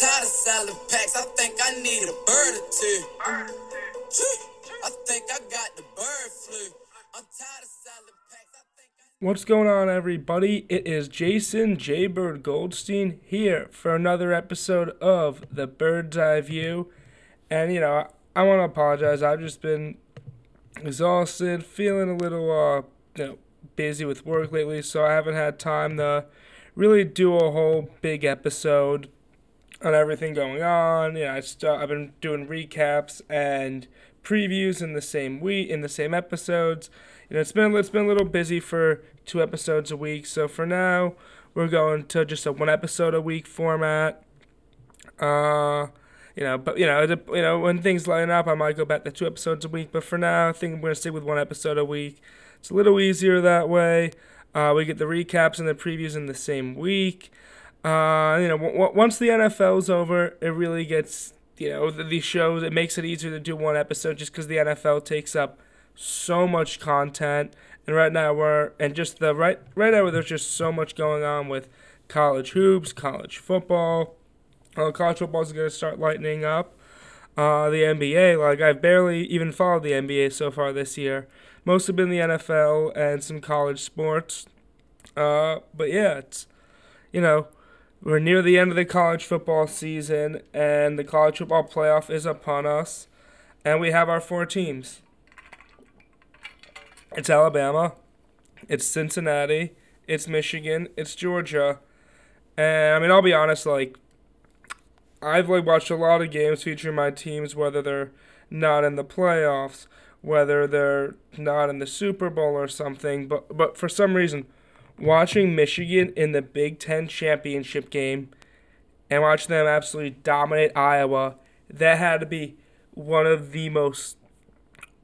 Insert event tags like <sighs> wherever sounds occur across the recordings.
tired of selling packs. I think I need a bird or two. I think I got the bird flu. I'm tired of selling packs. I I What's going on, everybody? It is Jason Jaybird Goldstein here for another episode of the Bird's Eye View. And, you know, I want to apologize. I've just been exhausted, feeling a little, uh, you know, busy with work lately, so I haven't had time to really do a whole big episode on everything going on. Yeah, I st- I've been doing recaps and previews in the same week in the same episodes. You know, it's been it's been a little busy for two episodes a week. So for now, we're going to just a one episode a week format. Uh, you know, but you know, you know, when things line up, I might go back to two episodes a week. But for now, I think I'm going to stick with one episode a week. It's a little easier that way. Uh, we get the recaps and the previews in the same week. Uh, you know, w- w- once the NFL's over, it really gets you know th- these shows. It makes it easier to do one episode just because the NFL takes up so much content. And right now we're and just the right right now there's just so much going on with college hoops, college football. Uh, college football is going to start lightening up. Uh, the NBA, like I've barely even followed the NBA so far this year. Most have been the NFL and some college sports. Uh, but yeah, it's you know we're near the end of the college football season, and the college football playoff is upon us, and we have our four teams. It's Alabama, it's Cincinnati, it's Michigan, it's Georgia, and I mean I'll be honest, like I've like watched a lot of games featuring my teams, whether they're not in the playoffs, whether they're not in the Super Bowl or something. But but for some reason, watching Michigan in the Big Ten championship game and watching them absolutely dominate Iowa, that had to be one of the most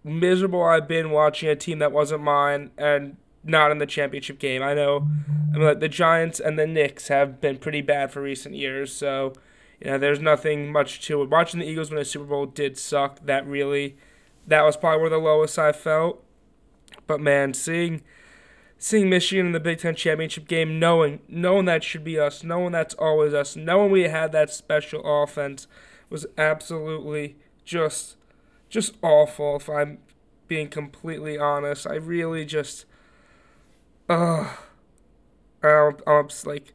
miserable I've been watching a team that wasn't mine and not in the championship game. I know, I mean, like the Giants and the Knicks have been pretty bad for recent years, so you know, there's nothing much to it. Watching the Eagles win a Super Bowl did suck. That really, that was probably where the lowest I felt. But man, seeing seeing Michigan in the Big Ten championship game, knowing knowing that should be us, knowing that's always us, knowing we had that special offense was absolutely just just awful. If I'm being completely honest, I really just, uh, I'm, I'm like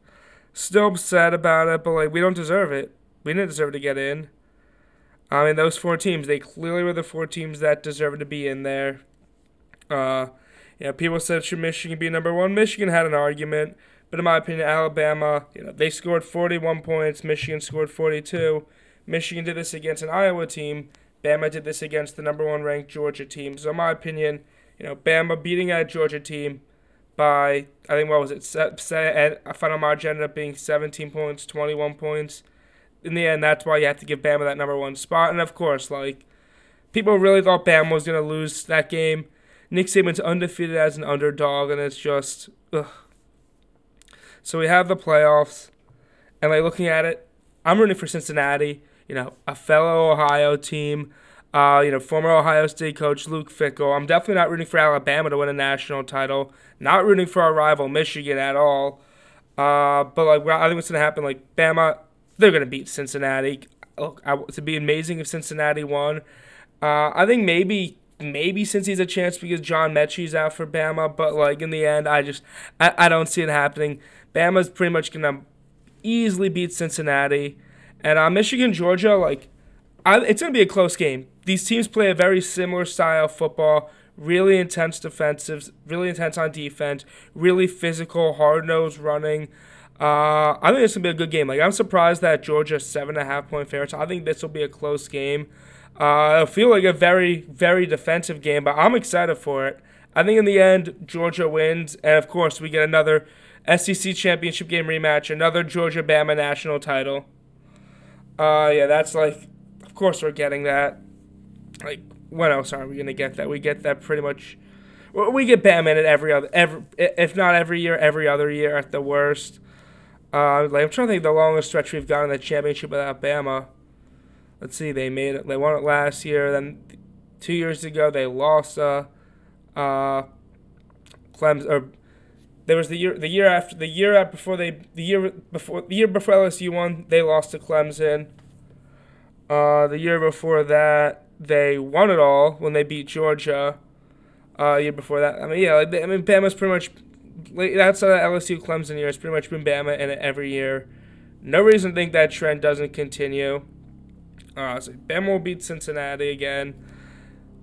still upset about it, but like we don't deserve it. We didn't deserve to get in. I mean, those four teams, they clearly were the four teams that deserved to be in there. Uh, you know, people said should Michigan be number one? Michigan had an argument, but in my opinion, Alabama, you know, they scored 41 points. Michigan scored 42. Michigan did this against an Iowa team. Bama did this against the number one ranked Georgia team. So in my opinion, you know, Bama beating that Georgia team by I think what was it? A final margin ended up being 17 points, 21 points. In the end, that's why you have to give Bama that number one spot. And of course, like people really thought Bama was gonna lose that game. Nick Saban's undefeated as an underdog, and it's just ugh. So we have the playoffs, and like looking at it, I'm rooting for Cincinnati. You know, a fellow Ohio team. Uh, you know, former Ohio State coach Luke Fickell. I'm definitely not rooting for Alabama to win a national title. Not rooting for our rival Michigan at all. Uh, but like, I think what's gonna happen, like Bama, they're gonna beat Cincinnati. Look, it'd be amazing if Cincinnati won. Uh, I think maybe maybe since he's a chance because John Metchie's out for Bama, but like in the end, I just I, I don't see it happening. Bama's pretty much gonna easily beat Cincinnati, and uh, Michigan Georgia like I, it's gonna be a close game. These teams play a very similar style of football. Really intense defensives, really intense on defense, really physical, hard nosed running. Uh, I think this will be a good game. Like I'm surprised that Georgia seven and a half point favorites. I think this will be a close game. Uh, it'll feel like a very, very defensive game, but I'm excited for it. I think in the end, Georgia wins, and of course, we get another SEC championship game rematch, another Georgia Bama national title. Uh, yeah, that's like, of course, we're getting that. Like, when else are we gonna get that? We get that pretty much. We get Bama in every other, every if not every year, every other year at the worst. Uh, like I'm trying to think the longest stretch we've got in the championship without Bama. Let's see, they made it. They won it last year. Then two years ago they lost. Uh, uh, Clemson or There was the year the year after the year before they the year before the year before LSU won they lost to Clemson. Uh, the year before that they won it all when they beat Georgia. Uh, year before that, I mean yeah, like, I mean Bama's pretty much that's a LSU Clemson year. It's pretty much been Bama in it every year. No reason to think that trend doesn't continue. Uh, so Bama will beat Cincinnati again.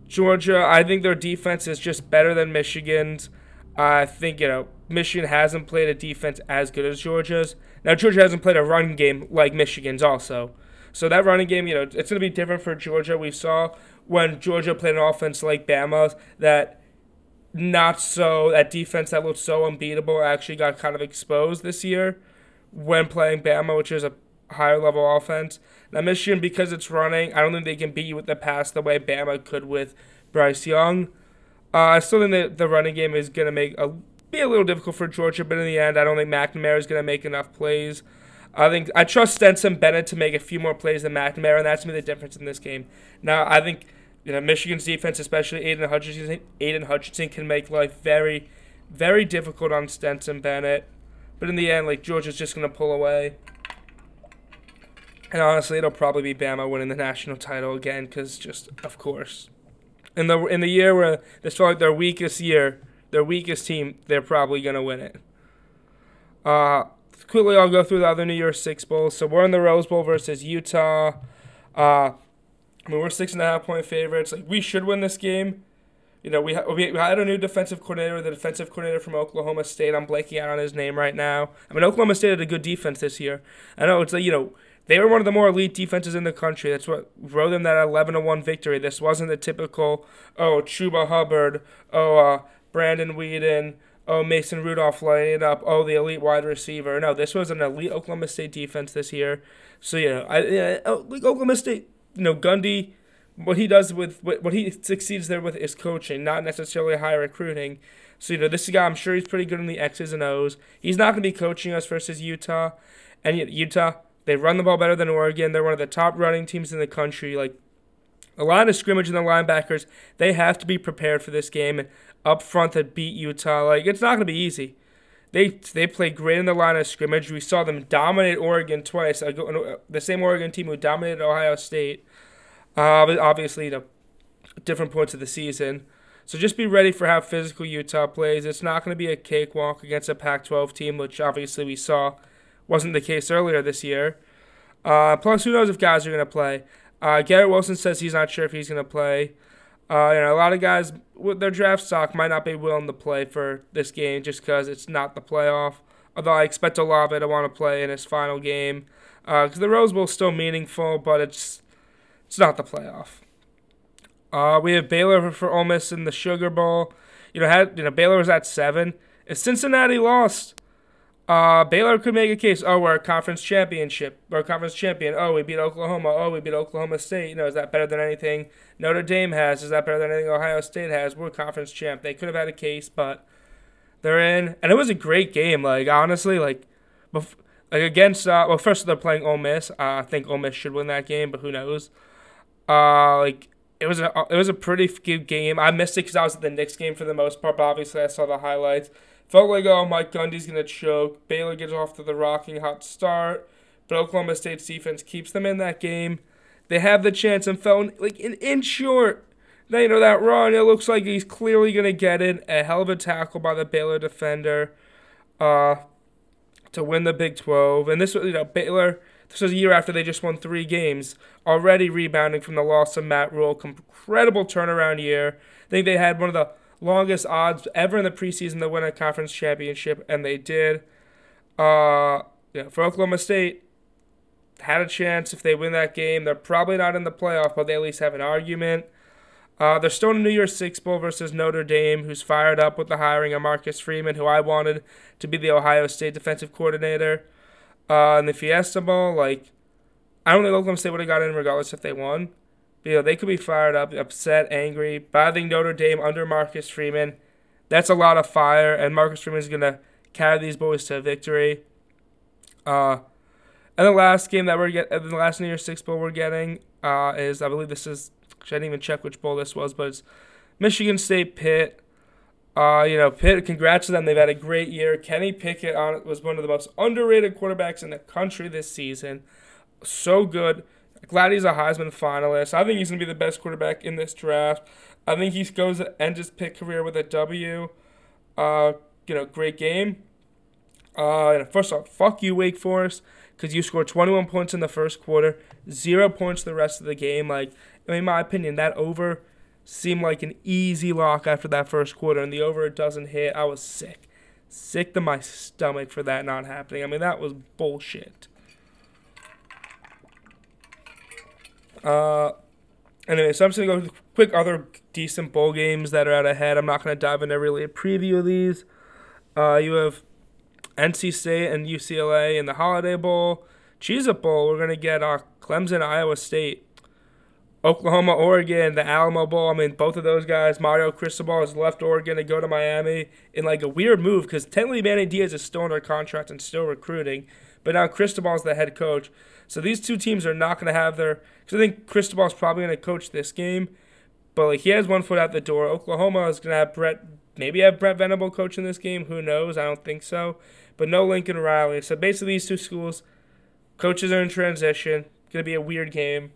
Georgia, I think their defense is just better than Michigan's. I think, you know, Michigan hasn't played a defense as good as Georgia's. Now, Georgia hasn't played a run game like Michigan's also. So that running game, you know, it's going to be different for Georgia. We saw when Georgia played an offense like Bama's that not so, that defense that looked so unbeatable actually got kind of exposed this year when playing Bama, which is a higher level offense. Now, Michigan, because it's running, I don't think they can beat you with the pass the way Bama could with Bryce Young. Uh, I still think that the running game is going to make a be a little difficult for Georgia, but in the end, I don't think McNamara is going to make enough plays. I think I trust Stetson Bennett to make a few more plays than McNamara, and that's going to be the difference in this game. Now, I think you know Michigan's defense, especially Aidan Hutchinson, Aidan Hutchinson can make life very, very difficult on Stetson Bennett. But in the end, like Georgia's just going to pull away. And honestly, it'll probably be Bama winning the national title again, because just of course, in the in the year where this felt like their weakest year, their weakest team, they're probably gonna win it. Uh, quickly, I'll go through the other New Year's Six bowls. So we're in the Rose Bowl versus Utah. Uh, I mean, we're six and a half point favorites. Like we should win this game. You know, we, ha- we had a new defensive coordinator, the defensive coordinator from Oklahoma State. I'm blanking out on his name right now. I mean, Oklahoma State had a good defense this year. I know it's like you know they were one of the more elite defenses in the country. That's what wrote them that 11 to 1 victory. This wasn't the typical, oh, Chuba Hubbard, oh, uh, Brandon Weeden, oh, Mason Rudolph lighting it up, oh, the elite wide receiver. No, this was an elite Oklahoma State defense this year. So, you know, I, yeah, oh, like Oklahoma State, you know, Gundy, what he does with, what he succeeds there with is coaching, not necessarily high recruiting. So, you know, this guy, I'm sure he's pretty good in the X's and O's. He's not going to be coaching us versus Utah. And Utah, they run the ball better than Oregon. They're one of the top running teams in the country. Like a line of scrimmage and the linebackers, they have to be prepared for this game and up front to beat Utah. Like it's not going to be easy. They they play great in the line of scrimmage. We saw them dominate Oregon twice. The same Oregon team who dominated Ohio State. Uh, obviously, you different points of the season. So just be ready for how physical Utah plays. It's not going to be a cakewalk against a Pac-12 team, which obviously we saw wasn't the case earlier this year. Uh, plus, who knows if guys are going to play? Uh, Garrett Wilson says he's not sure if he's going to play. Uh, you know, a lot of guys with their draft stock might not be willing to play for this game just because it's not the playoff. Although I expect Olave to want to play in his final game because uh, the Rose Bowl is still meaningful, but it's it's not the playoff. Uh, we have Baylor for Ole Miss in the Sugar Bowl. You know, had you know Baylor was at seven. If Cincinnati lost, uh, Baylor could make a case. Oh, we're a conference championship. We're a conference champion. Oh, we beat Oklahoma. Oh, we beat Oklahoma State. You know, is that better than anything Notre Dame has? Is that better than anything Ohio State has? We're a conference champ. They could have had a case, but they're in. And it was a great game. Like honestly, like, bef- like against. Uh, well, first they're playing Ole Miss. Uh, I think Ole Miss should win that game, but who knows? Uh, like it was a it was a pretty good game. I missed it because I was at the Knicks game for the most part, but obviously I saw the highlights. Felt like, oh, Mike Gundy's going to choke. Baylor gets off to the rocking hot start, but Oklahoma State's defense keeps them in that game. They have the chance and fell like an inch short. Now, you know, that run, it looks like he's clearly going to get it. A hell of a tackle by the Baylor defender uh, to win the Big 12. And this was, you know, Baylor, this was a year after they just won three games, already rebounding from the loss of Matt Rhule. Incredible turnaround year. I think they had one of the longest odds ever in the preseason to win a conference championship, and they did. Uh, yeah, for Oklahoma State, had a chance if they win that game. They're probably not in the playoff, but they at least have an argument. Uh, they're still in New Year's Six Bowl versus Notre Dame, who's fired up with the hiring of Marcus Freeman, who I wanted to be the Ohio State defensive coordinator. Uh, in the Fiesta Bowl, like, I don't think Oklahoma State would have got in regardless if they won you know, they could be fired up, upset, angry. I Notre Dame under Marcus Freeman, that's a lot of fire, and Marcus Freeman is going to carry these boys to victory. Uh, and the last game that we're getting, the last New Year's Six bowl we're getting uh, is, I believe this is, I didn't even check which bowl this was, but it's Michigan State Pitt. Uh, you know, Pitt, congrats to them. They've had a great year. Kenny Pickett on, was one of the most underrated quarterbacks in the country this season. So good. Glad he's a Heisman finalist. I think he's going to be the best quarterback in this draft. I think he goes end his Pitt career with a W. Uh, you know, great game. Uh, first off, fuck you, Wake Forest, because you scored 21 points in the first quarter, zero points the rest of the game. Like, in my opinion, that over seemed like an easy lock after that first quarter, and the over doesn't hit. I was sick. Sick to my stomach for that not happening. I mean, that was bullshit. Uh, anyway, so I'm just to go quick other decent bowl games that are out ahead. I'm not to dive into really a preview of these. Uh, you have NC State and UCLA in the Holiday Bowl. Cheez It Bowl, we're to get uh, Clemson, Iowa State. Oklahoma, Oregon, the Alamo Bowl. I mean, both of those guys. Mario Cristobal has left Oregon to go to Miami in like a weird move because technically Manny Diaz is still under contract and still recruiting, but now Cristobal's the head coach. So these two teams are not going to have their. Because I think Cristobal's probably going to coach this game, but like he has one foot out the door. Oklahoma is going to have Brent, maybe have Brent Venable coaching this game. Who knows? I don't think so. But no Lincoln Riley. So basically, these two schools, coaches are in transition. Going to be a weird game.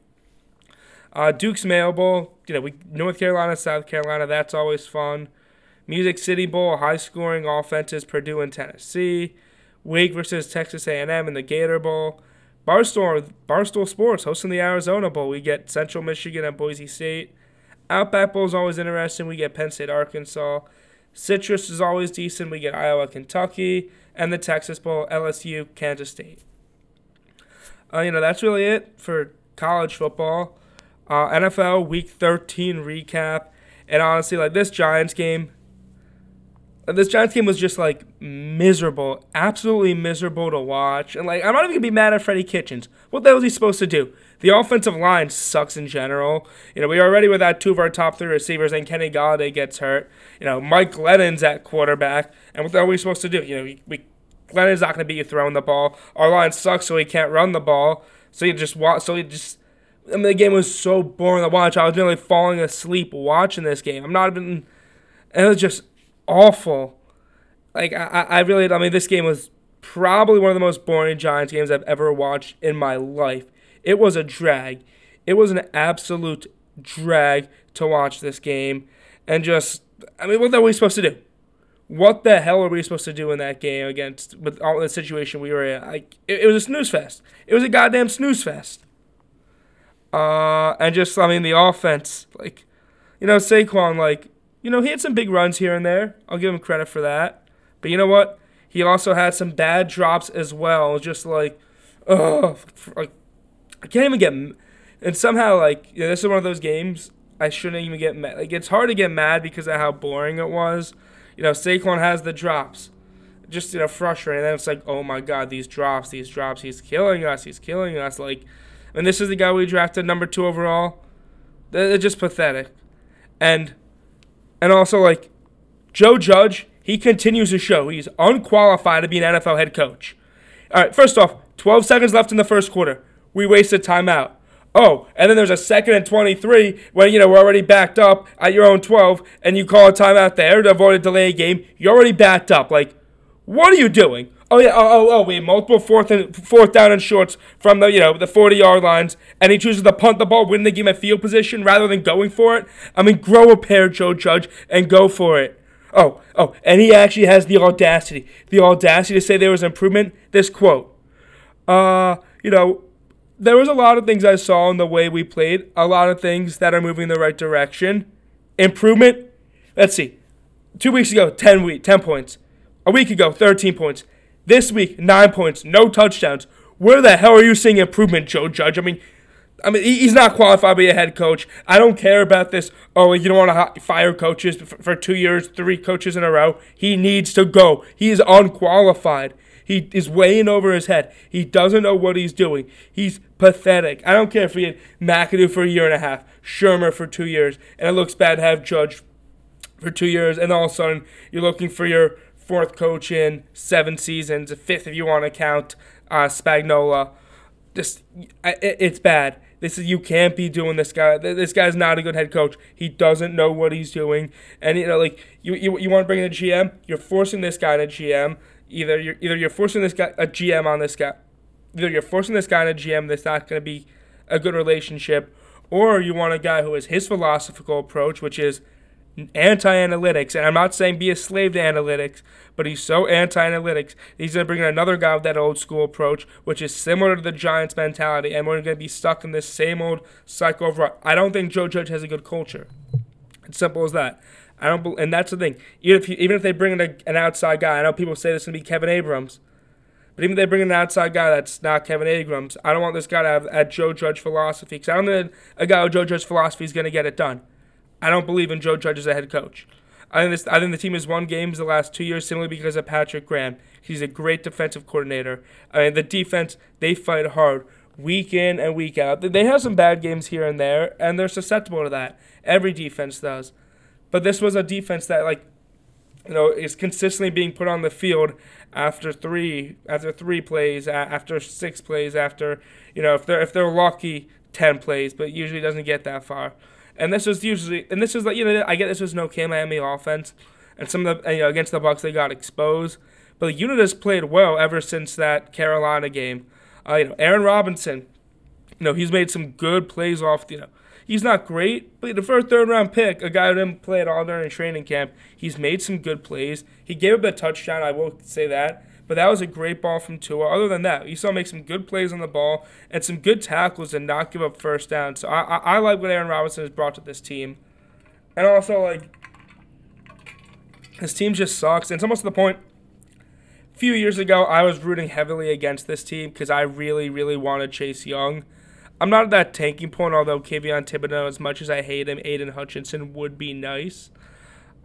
Uh, Duke's Mayo Bowl, you know, we North Carolina, South Carolina, that's always fun. Music City Bowl, high scoring offenses, Purdue and Tennessee. Wake versus Texas A&M in the Gator Bowl. Barstool, Barstool Sports hosting the Arizona Bowl. We get Central Michigan and Boise State. Outback Bowl is always interesting. We get Penn State, Arkansas. Citrus is always decent. We get Iowa, Kentucky, and the Texas Bowl, LSU, Kansas State. Uh, you know, that's really it for college football. Uh, NFL Week 13 recap, and honestly, like this Giants game, Uh, this Giants game was just like miserable, absolutely miserable to watch. And like, I'm not even gonna be mad at Freddie Kitchens. What the hell is he supposed to do? The offensive line sucks in general. You know, we already without two of our top three receivers, and Kenny Golladay gets hurt. You know, Mike Glennon's at quarterback, and what the hell are we supposed to do? You know, we, we Glennon's not gonna beat you throwing the ball. Our line sucks, so he can't run the ball. So you just watch. So you just I mean, the game was so boring to watch. I was nearly falling asleep watching this game. I'm not even. It was just awful. Like I, I really, I mean, this game was probably one of the most boring Giants games I've ever watched in my life. It was a drag. It was an absolute drag to watch this game, and just, I mean, what are we supposed to do? What the hell are we supposed to do in that game against with all the situation we were in? Like, it, it was a snooze fest. It was a goddamn snooze fest. Uh, and just, I mean, the offense, like, you know, Saquon, like, you know, he had some big runs here and there. I'll give him credit for that. But you know what? He also had some bad drops as well. Just like, oh, like, I can't even get. And somehow, like, you know, this is one of those games I shouldn't even get mad. Like, it's hard to get mad because of how boring it was. You know, Saquon has the drops. Just, you know, frustrating. And then it's like, oh my God, these drops, these drops. He's killing us. He's killing us. Like, and this is the guy we drafted number two overall. They're just pathetic. And and also like Joe Judge, he continues to show he's unqualified to be an NFL head coach. All right, first off, 12 seconds left in the first quarter. We wasted timeout. Oh, and then there's a second and 23 when, you know, we're already backed up at your own 12, and you call a timeout there to avoid a delay game. You're already backed up. Like, what are you doing? Oh yeah, oh oh, oh we multiple fourth and fourth down and shorts from the you know the 40 yard lines, and he chooses to punt the ball, win the game at field position rather than going for it. I mean, grow a pair, Joe Judge, and go for it. Oh oh, and he actually has the audacity, the audacity to say there was improvement. This quote, uh, you know, there was a lot of things I saw in the way we played, a lot of things that are moving in the right direction. Improvement. Let's see. Two weeks ago, 10 week, 10 points. A week ago, 13 points. This week, nine points, no touchdowns. Where the hell are you seeing improvement, Joe Judge? I mean, I mean, he's not qualified to be a head coach. I don't care about this. Oh, you don't want to fire coaches for two years, three coaches in a row. He needs to go. He is unqualified. He is weighing over his head. He doesn't know what he's doing. He's pathetic. I don't care if he had McAdoo for a year and a half, Shurmur for two years, and it looks bad to have Judge for two years, and all of a sudden you're looking for your fourth coach in seven seasons, fifth if you want to count uh, Spagnuolo. Just it, it's bad. This is you can't be doing this guy. This guy's not a good head coach. He doesn't know what he's doing. And you know, like you you, you want to bring in a GM, you're forcing this guy in a GM. Either you're either you're forcing this guy a GM on this guy. Either you're forcing this guy in a GM that's not going to be a good relationship, or you want a guy who has his philosophical approach, which is anti-analytics. And I'm not saying be a slave to analytics, but he's so anti-analytics. He's going to bring in another guy with that old school approach, which is similar to the Giants' mentality, and we're going to be stuck in this same old cycle of. I don't think Joe Judge has a good culture. It's simple as that. I don't, and that's the thing. Even if he, even if they bring in a, an outside guy, I know people say this is going to be Kevin Abrams. But even if they bring in an outside guy that's not Kevin Abrams, I don't want this guy to have a Joe Judge philosophy because I don't think a guy with Joe Judge philosophy is going to get it done. I don't believe in Joe Judge as a head coach. I think this. I think the team has won games the last two years simply because of Patrick Graham. He's a great defensive coordinator. I mean, the defense they fight hard week in and week out. They have some bad games here and there, and they're susceptible to that. Every defense does. But this was a defense that like you know, is consistently being put on the field after three, after three plays, after six plays, after you know, if they're if they're lucky, ten plays, but usually doesn't get that far. And this was usually, and this was like you know, I get this was no K Miami offense, and some of the you know against the Bucks they got exposed, but the unit has played well ever since that Carolina game. Uh, you know, Aaron Robinson, you know, he's made some good plays off you know He's not great, but the first third round pick, a guy who didn't play at all during training camp, he's made some good plays. He gave up a touchdown, I will say that. But that was a great ball from Tua. Other than that, you saw make some good plays on the ball and some good tackles and not give up first down. So I, I, I like what Aaron Robinson has brought to this team. And also, like, his team just sucks. And it's almost to the point a few years ago, I was rooting heavily against this team because I really, really wanted Chase Young. I'm not at that tanking point, although Kayvon Thibodeaux, as much as I hate him, Aidan Hutchinson would be nice.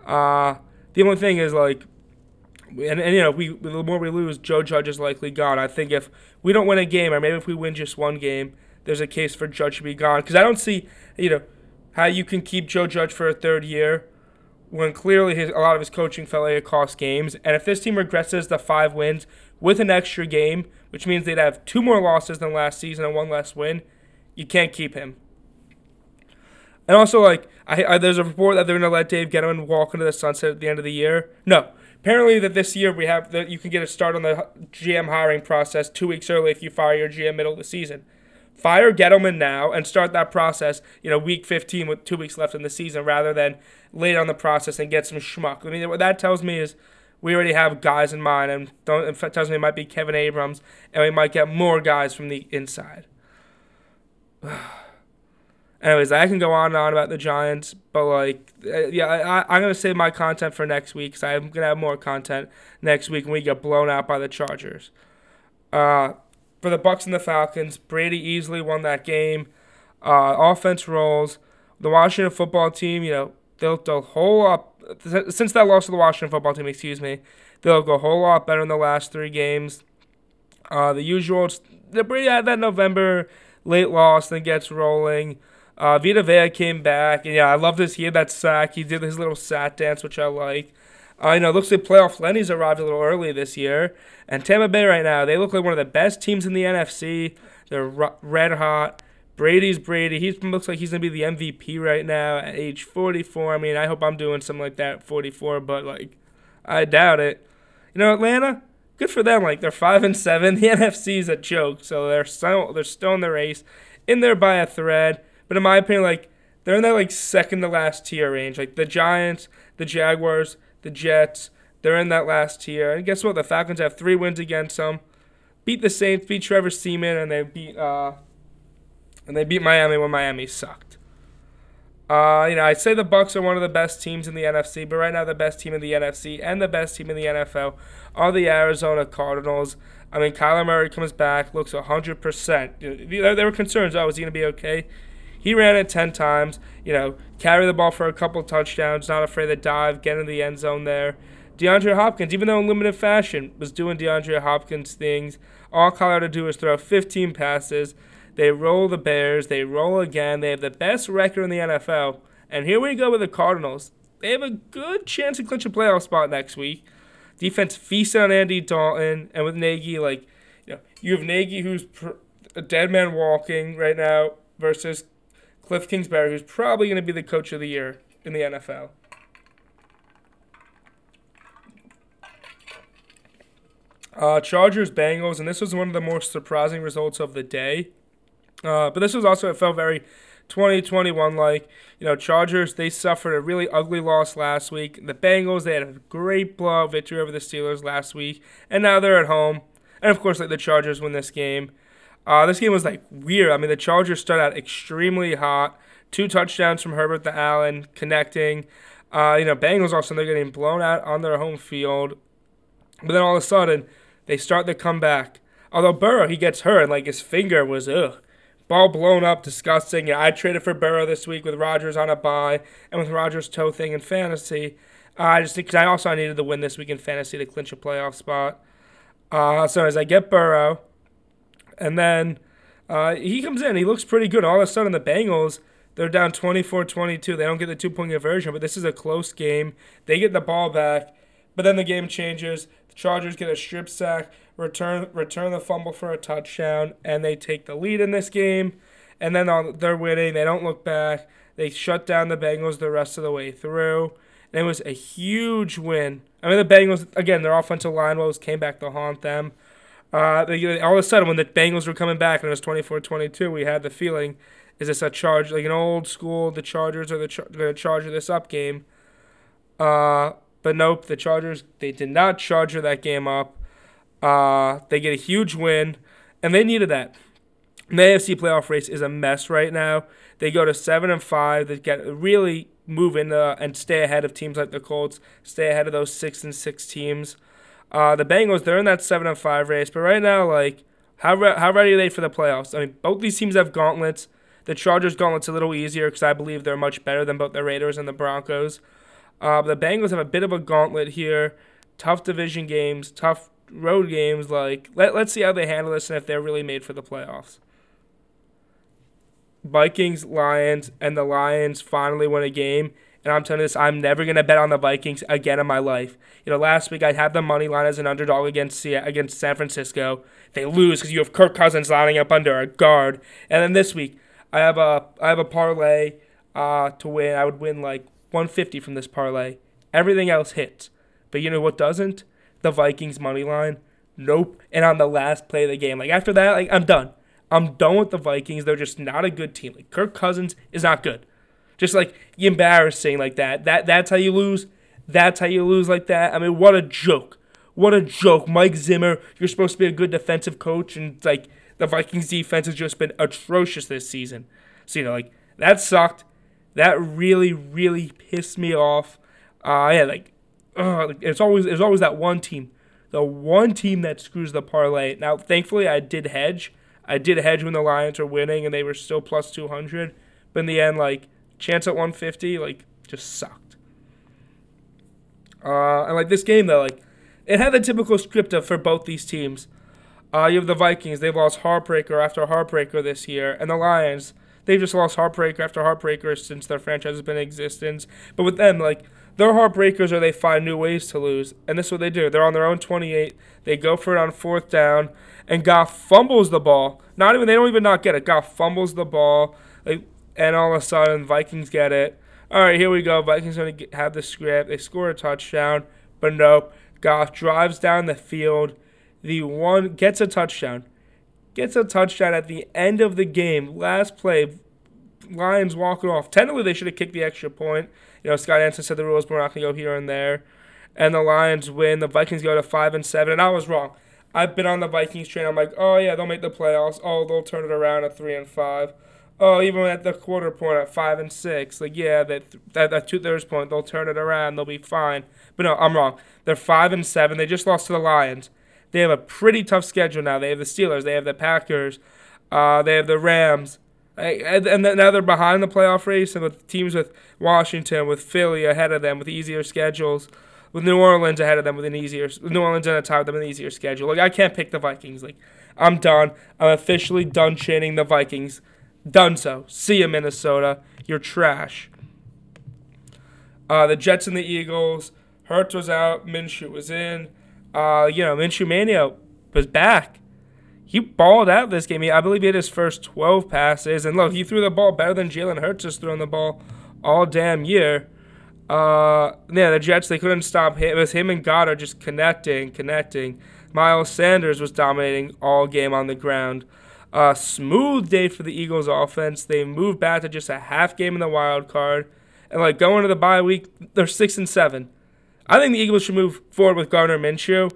Uh, the only thing is, like, and, and you know, we the more we lose, Joe Judge is likely gone. I think if we don't win a game, or maybe if we win just one game, there's a case for Judge to be gone. Because I don't see, you know, how you can keep Joe Judge for a third year when clearly his, a lot of his coaching fell like cost games. And if this team regresses to five wins with an extra game, which means they'd have two more losses than last season and one less win, you can't keep him. And also, like, I, I, there's a report that they're gonna let Dave Gettleman walk into the sunset at the end of the year. No, apparently that this year we have that you can get a start on the GM hiring process two weeks early if you fire your GM middle of the season. Fire Gettleman now and start that process. You know, week 15 with two weeks left in the season, rather than late on the process and get some schmuck. I mean, what that tells me is we already have guys in mind, and it tells me it might be Kevin Abrams, and we might get more guys from the inside. <sighs> Anyways, I can go on and on about the Giants, but like, uh, yeah, I, I'm gonna save my content for next week because I'm gonna have more content next week when we get blown out by the Chargers. Uh, for the Bucks and the Falcons, Brady easily won that game. Uh, offense rolls. The Washington football team, you know, they looked a whole lot since that loss to the Washington football team. Excuse me, they look a whole lot better in the last three games. Uh, the usual, the Brady had that November late loss, then gets rolling. Uh, Vita Vea came back, and yeah, I love this. He had that sack. He did his little sat dance, which I like. Uh, know, looks like playoff Lenny's arrived a little early this year. And Tampa Bay right now, they look like one of the best teams in the NFC. They're red hot. Brady's Brady. He looks like he's gonna be the MVP right now at age 44. I mean, I hope I'm doing something like that at 44, but like, I doubt it. You know, Atlanta, good for them. Like they're five and seven. <laughs> The NFC is a joke, so they're still they're still in the race, in there by a thread. But in my opinion, like they're in that like second to last tier range. Like the Giants, the Jaguars, the Jets, they're in that last tier. And guess what? The Falcons have three wins against them. Beat the Saints, beat Trevor Siemian, and they beat uh, and they beat Miami when Miami sucked. Uh, you know, I'd say the Bucks are one of the best teams in the NFC, but right now the best team in the NFC and the best team in the NFL are the Arizona Cardinals. I mean, Kyler Murray comes back, looks 100%. There were concerns, oh, is he going to be okay? He ran it 10 times, you know, carry the ball for a couple touchdowns, not afraid to dive, get in the end zone there. DeAndre Hopkins, even though in limited fashion, was doing DeAndre Hopkins things. All Colorado do is throw 15 passes. They roll the Bears. They roll again. They have the best record in the NFL. And here we go with the Cardinals. They have a good chance to clinch a playoff spot next week. Defense feasts on Andy Dalton, and with Nagy, like you know, you have Nagy who's pr- a dead man walking right now. versus Cliff Kingsbury, who's probably going to be the coach of the year in the NFL. Uh, Chargers Bengals, and this was one of the more surprising results of the day. Uh, but this was also it felt very 2021 like. You know, Chargers they suffered a really ugly loss last week. The Bengals they had a great blowout victory over the Steelers last week, and now they're at home. And of course, like the Chargers win this game. Uh, this game was like weird. I mean, the Chargers started out extremely hot. Two touchdowns from Herbert to Allen connecting. Uh, you know, Bengals also they're getting blown out on their home field, but then all of a sudden they start the comeback. Although Burrow he gets hurt, and like his finger was ugh, ball blown up, disgusting. Yeah, I traded for Burrow this week with Rodgers on a bye and with Rodgers toe thing in fantasy. Uh, I just because I also needed the win this week in fantasy to clinch a playoff spot. Uh, so as I get Burrow, and then uh, he comes in, he looks pretty good. All of a sudden, the Bengals they're down 24-22. They don't get the two point conversion, but this is a close game. They get the ball back, but then the game changes. The Chargers get a strip sack, return return the fumble for a touchdown, and they take the lead in this game. And then they're winning. They don't look back. They shut down the Bengals the rest of the way through. And it was a huge win. I mean, the Bengals, again, their offensive line woes came back to haunt them. Uh, all of a sudden, when the Bengals were coming back and it was 24 22, we had the feeling is this a charge, like an old school, the Chargers are the char- going to charge this up game? Uh, but nope, the Chargers, they did not charger that game up. Uh, they get a huge win, and they needed that. The AFC playoff race is a mess right now. They go to seven and five. They get really move in uh, and stay ahead of teams like the Colts, stay ahead of those six and six teams. Uh, the Bengals, they're in that seven and five race, but right now, like, how re- how ready are they for the playoffs? I mean, both these teams have gauntlets. The Chargers gauntlet's a little easier because I believe they're much better than both the Raiders and the Broncos. Uh, the Bengals have a bit of a gauntlet here. Tough division games, tough road games. Like let let's see how they handle this and if they're really made for the playoffs. Vikings, Lions, and the Lions finally win a game. And I'm telling you this, I'm never gonna bet on the Vikings again in my life. You know, last week I had the money line as an underdog against against San Francisco. They lose because you have Kirk Cousins lining up under a guard. And then this week I have a I have a parlay uh, to win. I would win like 150 from this parlay. Everything else hits, but you know what doesn't? The Vikings money line. Nope. And on the last play of the game, like after that, like I'm done. I'm done with the Vikings. They're just not a good team. Like Kirk Cousins is not good. Just like embarrassing like that. That that's how you lose. That's how you lose like that. I mean, what a joke. What a joke. Mike Zimmer, you're supposed to be a good defensive coach and like the Vikings defense has just been atrocious this season. So you know, like that sucked. That really, really pissed me off. Uh, yeah, like, uh, it's always it's always that one team, the one team that screws the parlay. Now, thankfully, I did hedge. I did hedge when the Lions were winning and they were still plus two hundred. But in the end, like chance at one fifty, like just sucked. Uh, and like this game though, like it had the typical script of for both these teams. Uh, you have the Vikings. They've lost heartbreaker after heartbreaker this year. And the Lions, they've just lost heartbreaker after heartbreaker since their franchise has been in existence. But with them, like, they're heartbreakers or they find new ways to lose. And this is what they do. They're on their own 28. They go for it on fourth down. And Goff fumbles the ball. Not even, they don't even not get it. Goff fumbles the ball. Like, and all of a sudden, Vikings get it. All right, here we go. Vikings going to have the script. They score a touchdown. But nope. Goff drives down the field the one gets a touchdown. Gets a touchdown at the end of the game. Last play, Lions walk it off. Technically, they should have kicked the extra point. You know, Scott Hanson said the rules were not going to go here and there. And the Lions win. The Vikings go to 5 and 7. And I was wrong. I've been on the Vikings train. I'm like, oh, yeah, they'll make the playoffs. Oh, they'll turn it around at 3 and 5. Oh, even at the quarter point at 5 and 6. Like, yeah, that, that, that two thirds point, they'll turn it around. They'll be fine. But no, I'm wrong. They're 5 and 7. They just lost to the Lions. They have a pretty tough schedule now. They have the Steelers, they have the Packers, uh, they have the Rams, and now they're behind the playoff race, and with teams with Washington, with Philly ahead of them, with easier schedules, with New Orleans ahead of them with an easier, New Orleans in a tie with them an easier schedule. Like I can't pick the Vikings. Like I'm done. I'm officially done chanting the Vikings. Done so. See you, Minnesota. You're trash. Uh, the Jets and the Eagles. Hurts was out. Minshew was in uh, you know, Minshew Mania was back. he balled out this game. He, I believe he had his first 12 passes. And look, he threw the ball better than Jalen Hurts has thrown the ball all damn year. Uh, yeah, the Jets, they couldn't stop him. It was him and Goedert just connecting, connecting. Miles Sanders was dominating all game on the ground. A smooth day for the Eagles offense. They moved back to just a half game in the wild card. And like going to the bye week, they're six and seven. I think the Eagles should move forward with Gardner Minshew.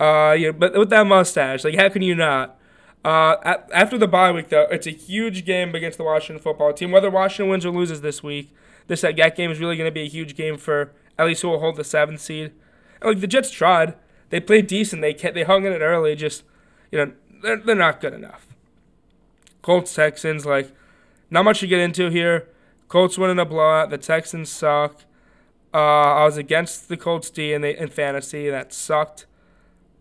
Uh, you know, but with that mustache, like how can you not? Uh, at, after the bye week, though, it's a huge game against the Washington football team. Whether Washington wins or loses this week, this that game is really going to be a huge game for at least who will hold the seventh seed. And, like the Jets tried, they played decent. They kept, they hung in it early. Just you know, they're they're not good enough. Colts Texans like not much to get into here. Colts winning a blowout. The Texans suck. Uh, I was against the Colts D in, the, in fantasy. And that sucked.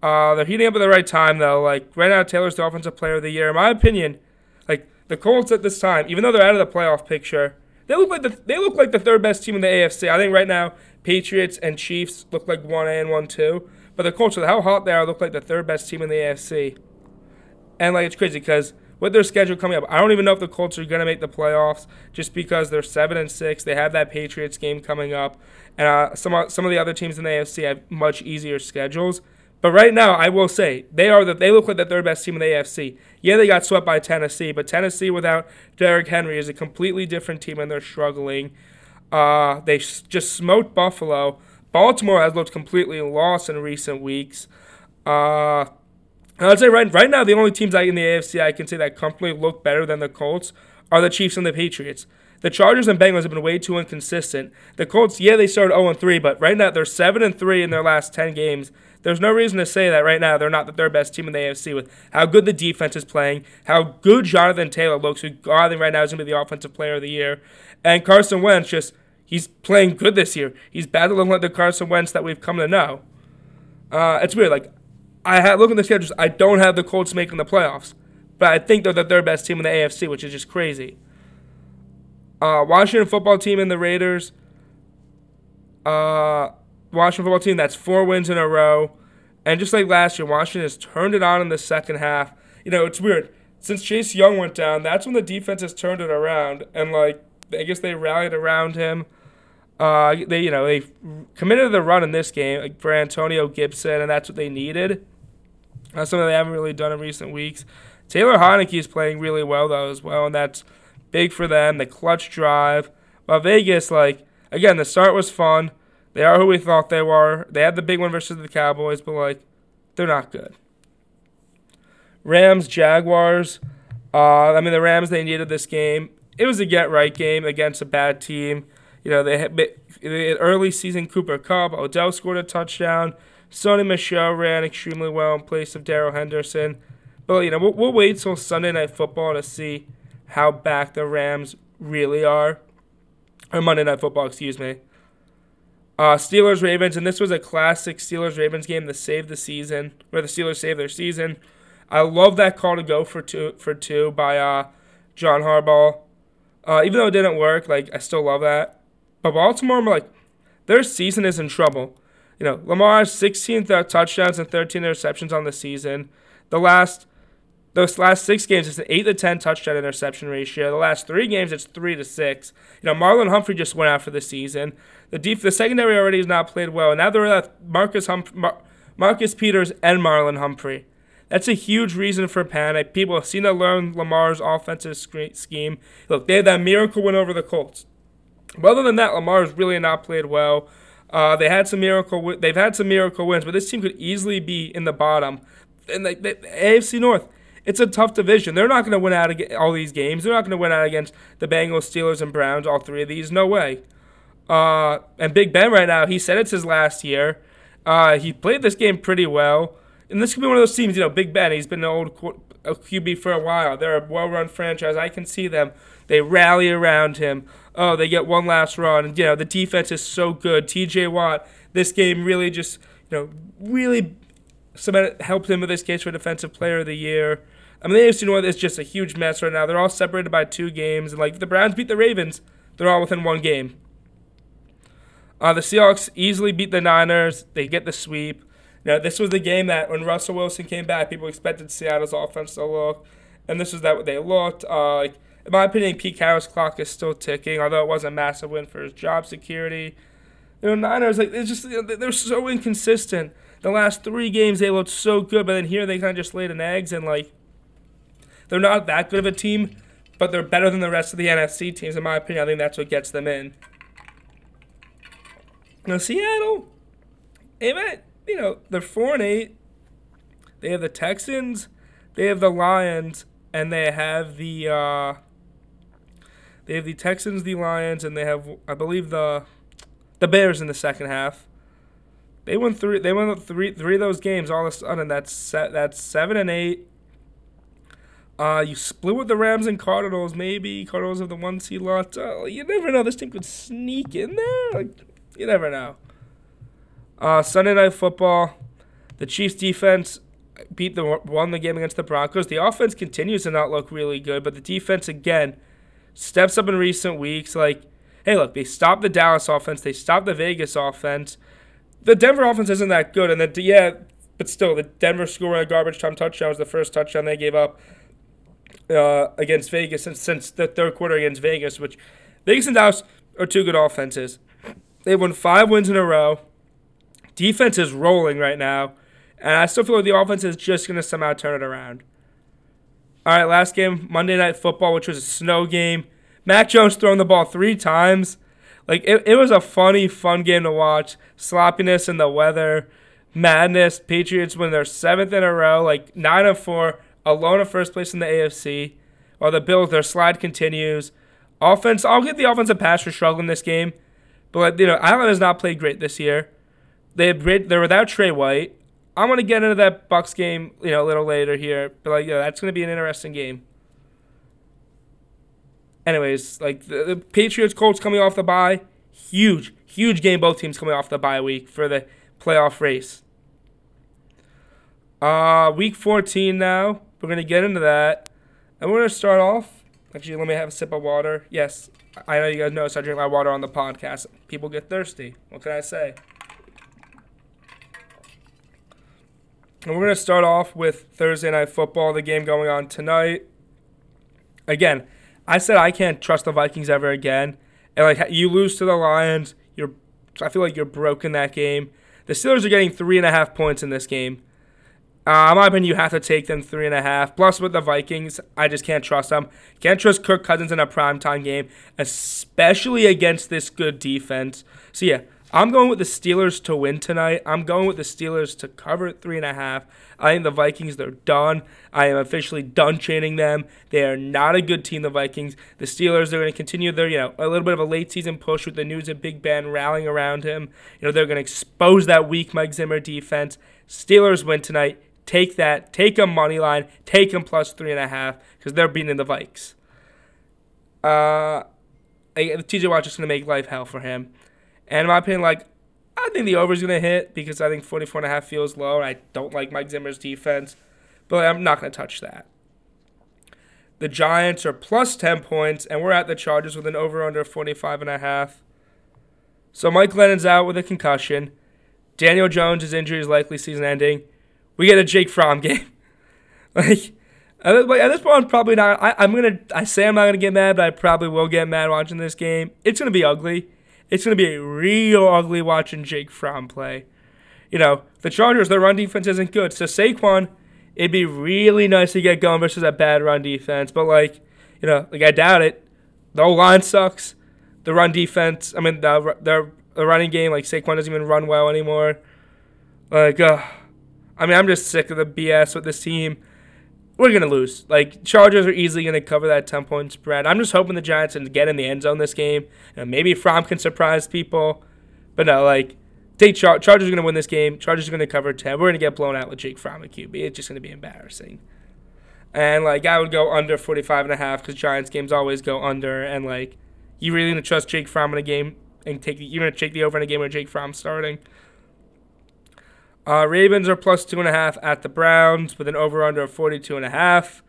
Uh, they're heating up at the right time, though. Like, right now, Taylor's the Offensive Player of the Year. In my opinion, like, the Colts at this time, even though they're out of the playoff picture, they look like the, they look like the third best team in the AFC. I think right now, Patriots and Chiefs look like 1A and 1 2. But the Colts, with how hot they are, look like the third best team in the AFC. And, like, it's crazy because with their schedule coming up, I don't even know if the Colts are going to make the playoffs just because they're 7 and 6. They have that Patriots game coming up. And uh, some, some of the other teams in the AFC have much easier schedules. But right now, I will say they are the, they look like the third best team in the AFC. Yeah, they got swept by Tennessee, but Tennessee without Derrick Henry is a completely different team, and they're struggling. Uh, they just smoked Buffalo. Baltimore has looked completely lost in recent weeks. Uh, I'd say right right now the only teams I in the AFC I can say that comfortably look better than the Colts are the Chiefs and the Patriots. The Chargers and Bengals have been way too inconsistent. The Colts, yeah, they started 0 3, but right now they're 7 and 3 in their last 10 games. There's no reason to say that right now they're not the third best team in the AFC with how good the defense is playing, how good Jonathan Taylor looks, who I think right now is going to be the offensive player of the year, and Carson Wentz just he's playing good this year. He's battling like the Carson Wentz that we've come to know. Uh, it's weird. Like I had look at the schedules. I don't have the Colts making the playoffs, but I think they're the third best team in the AFC, which is just crazy. Uh, Washington football team and the Raiders. Uh, Washington football team that's four wins in a row. And just like last year, Washington has turned it on in the second half. You know, it's weird. Since Chase Young went down, that's when the defense has turned it around. And, like, I guess they rallied around him. Uh, they, you know, they committed to the run in this game for Antonio Gibson, and that's what they needed. That's something they haven't really done in recent weeks. Taylor Heinicke is playing really well, though, as well, and that's big for them. The clutch drive. But Vegas, like, again, the start was fun. They are who we thought they were. They had the big one versus the Cowboys, but like they're not good. Rams, Jaguars. Uh, I mean, the Rams they needed this game. It was a get right game against a bad team. You know, they had early season Cooper Kupp. Odell scored a touchdown. Sony Michel ran extremely well in place of Darrell Henderson. But you know, we'll, we'll wait till Sunday Night Football to see how back the Rams really are, or Monday Night Football, excuse me. Uh, Steelers Ravens, and this was a classic Steelers Ravens game to save the season, where the Steelers saved their season. I love that call to go for two for two by uh, John Harbaugh. Uh, even though it didn't work, like I still love that. But Baltimore, I'm like, their season is in trouble. You know, Lamar's 16 th- uh, touchdowns and 13 interceptions on the season. The last those last six games, it's an eight to ten touchdown interception ratio. The last three games, it's three to six. You know, Marlon Humphrey just went out for the season. The def- the secondary already has not played well. And now they're at Marcus Hump- Mar- Marcus Peters and Marlon Humphrey. That's a huge reason for panic. People have seen to learn Lamar's offensive scheme. Look, they had that miracle win over the Colts. But other than that, Lamar Lamar's really not played well. Uh, they had some miracle. They've had some miracle wins, but this team could easily be in the bottom. And the, AFC North, it's a tough division. They're not going to win out all these games. They're not going to win out against the Bengals, Steelers, and Browns. All three of these, no way. Uh, and Big Ben right now, he said it's his last year. Uh, he played this game pretty well, and this could be one of those teams. You know, Big Ben, he's been an old QB for a while. They're a well-run franchise. I can see them. They rally around him. Oh, they get one last run. And, you know, the defense is so good. T.J. Watt, this game really just, you know, really cemented, helped him with this case for Defensive Player of the Year. I mean, the AFC North is just a huge mess right now. They're all separated by two games, and like if the Browns beat the Ravens, they're all within one game. Uh, the Seahawks easily beat the Niners. They get the sweep. Now, this was the game that when Russell Wilson came back, people expected Seattle's offense to look, and this was that what they looked. Uh, like in my opinion, Pete Carroll's clock is still ticking, although it was a massive win for his job security. You know, Niners like it's just you know, they're so inconsistent. The last three games they looked so good, but then here they kind of just laid an eggs and like they're not that good of a team, but they're better than the rest of the NFC teams in my opinion. I think that's what gets them in. Now Seattle, man, you know they're four and eight. They have the Texans, they have the Lions, and they have the uh, they have the Texans, the Lions, and they have I believe the the Bears in the second half. They won three. They won three three of those games all of a sudden. That's set. That's seven and eight. Uh, you split with the Rams and Cardinals. Maybe Cardinals have the one seed lot. Uh, you never know. This team could sneak in there. Like you never know. Uh, Sunday night football. The Chiefs defense beat the won the game against the Broncos. The offense continues to not look really good, but the defense again steps up in recent weeks. Like, hey, look, they stopped the Dallas offense. They stopped the Vegas offense. The Denver offense isn't that good, and then yeah, but still, the Denver scoring a garbage time touchdown was the first touchdown they gave up uh, against Vegas since since the third quarter against Vegas, which Vegas and Dallas are two good offenses. They've won five wins in a row. Defense is rolling right now, and I still feel like the offense is just going to somehow turn it around. All right, last game, Monday Night Football, which was a snow game. Mac Jones throwing the ball three times. Like, it, it was a funny, fun game to watch. Sloppiness in the weather, madness. Patriots win their seventh in a row, like 9 and 4, alone in first place in the AFC. While the Bills, their slide continues. Offense, I'll give the offensive pass for struggling this game. But, you know, Allen has not played great this year. They they're without Trey White. I'm gonna get into that Bucks game, you know, a little later here, but like, yeah, that's gonna be an interesting game. Anyways, like the, the Patriots Colts coming off the bye, huge, huge game. Both teams coming off the bye week for the playoff race. Uh, week 14 now. We're gonna get into that, and we're gonna start off. Actually, let me have a sip of water. Yes, I know you guys notice I drink my water on the podcast. People get thirsty. What can I say? And we're going to start off with Thursday Night Football, the game going on tonight. Again, I said I can't trust the Vikings ever again. And like you lose to the Lions, you're I feel like you're broken that game. The Steelers are getting three and a half points in this game. Uh, in my opinion, you have to take them three and a half. Plus, with the Vikings, I just can't trust them. Can't trust Kirk Cousins in a primetime game, especially against this good defense. So yeah, I'm going with the Steelers to win tonight. I'm going with the Steelers to cover three and a half. I think the Vikings, they're done. I am officially done chaining them. They are not a good team, the Vikings. The Steelers, they're going to continue their, you know, a little bit of a late season push with the news of Big Ben rallying around him. You know, they're going to expose that weak Mike Zimmer defense. Steelers win tonight. Take that. Take them money line. Take them plus three and a half because they're beating the Vikes. Uh, TJ Watt is going to make life hell for him. And in my opinion, like, I think the over is going to hit because I think 44 and a half feels low. And I don't like Mike Zimmer's defense, but I'm not going to touch that. The Giants are plus 10 points, and we're at the Chargers with an over under 45 and a half. So Mike Glennon's out with a concussion. Daniel Jones' injury is likely season ending. We get a Jake Fromm game. <laughs> like, at this point, I'm probably not. I, I'm gonna. I say I'm not gonna get mad, but I probably will get mad watching this game. It's gonna be ugly. It's going to be a real ugly watching Jake Fromm play. You know, the Chargers, their run defense isn't good. So Saquon, it'd be really nice to get going versus a bad run defense. But, like, you know, like I doubt it. The whole line sucks. The run defense, I mean, the, the, the running game, like Saquon doesn't even run well anymore. Like, uh, I mean, I'm just sick of the BS with this team we're gonna lose. Like Chargers are easily gonna cover that ten point spread. I'm just hoping the Giants can get in the end zone this game. You know, maybe Fromm can surprise people, but no, like take Char- Chargers are gonna win this game. Chargers are gonna cover ten. We're gonna get blown out with Jake Fromm at QB. It's just gonna be embarrassing. And like I would go under 45 and a half because Giants games always go under. And like you really gonna trust Jake Fromm in a game and take the, you're gonna take the over in a game where Jake Fromm's starting. Uh, Ravens are plus two and a half at the Browns with an over under of 42 and a half.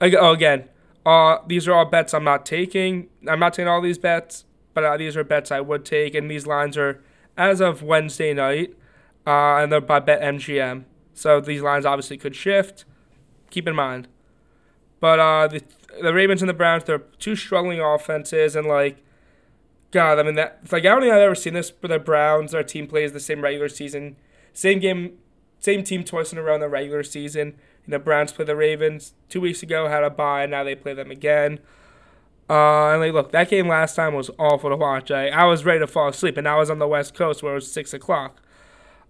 Oh, again, uh, these are all bets I'm not taking. I'm not taking all these bets, but uh, these are bets I would take, and these lines are as of Wednesday night. uh, and they're by BetMGM. So these lines obviously could shift. Keep in mind. But uh, the the Ravens and the Browns, they're two struggling offenses, and like, God, I mean that like I don't think I've ever seen this. For the Browns, our team plays the same regular season, same game, same team twice in a row in the regular season. You know, Browns play the Ravens two weeks ago, had a bye, and now they play them again. Uh, and like, look, that game last time was awful to watch. I, I was ready to fall asleep, and I was on the West Coast where it was six o'clock.